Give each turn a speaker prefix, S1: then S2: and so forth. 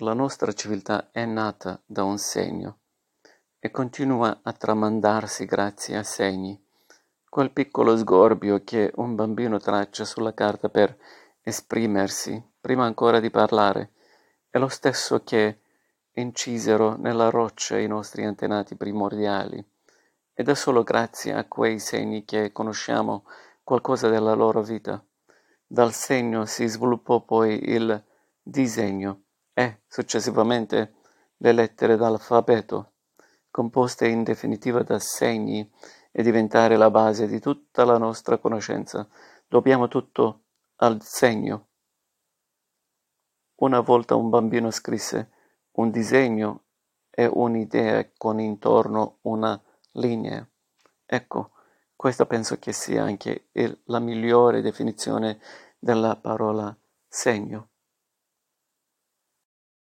S1: La nostra civiltà è nata da un segno e continua a tramandarsi grazie a segni. Quel piccolo sgorbio che un bambino traccia sulla carta per esprimersi, prima ancora di parlare, è lo stesso che incisero nella roccia i nostri antenati primordiali. Ed è solo grazie a quei segni che conosciamo qualcosa della loro vita. Dal segno si sviluppò poi il disegno e, successivamente, le lettere d'alfabeto, composte in definitiva da segni e diventare la base di tutta la nostra conoscenza. Dobbiamo tutto al segno. Una volta un bambino scrisse un disegno e un'idea con intorno una linea. Ecco, questa penso che sia anche il, la migliore definizione della parola segno.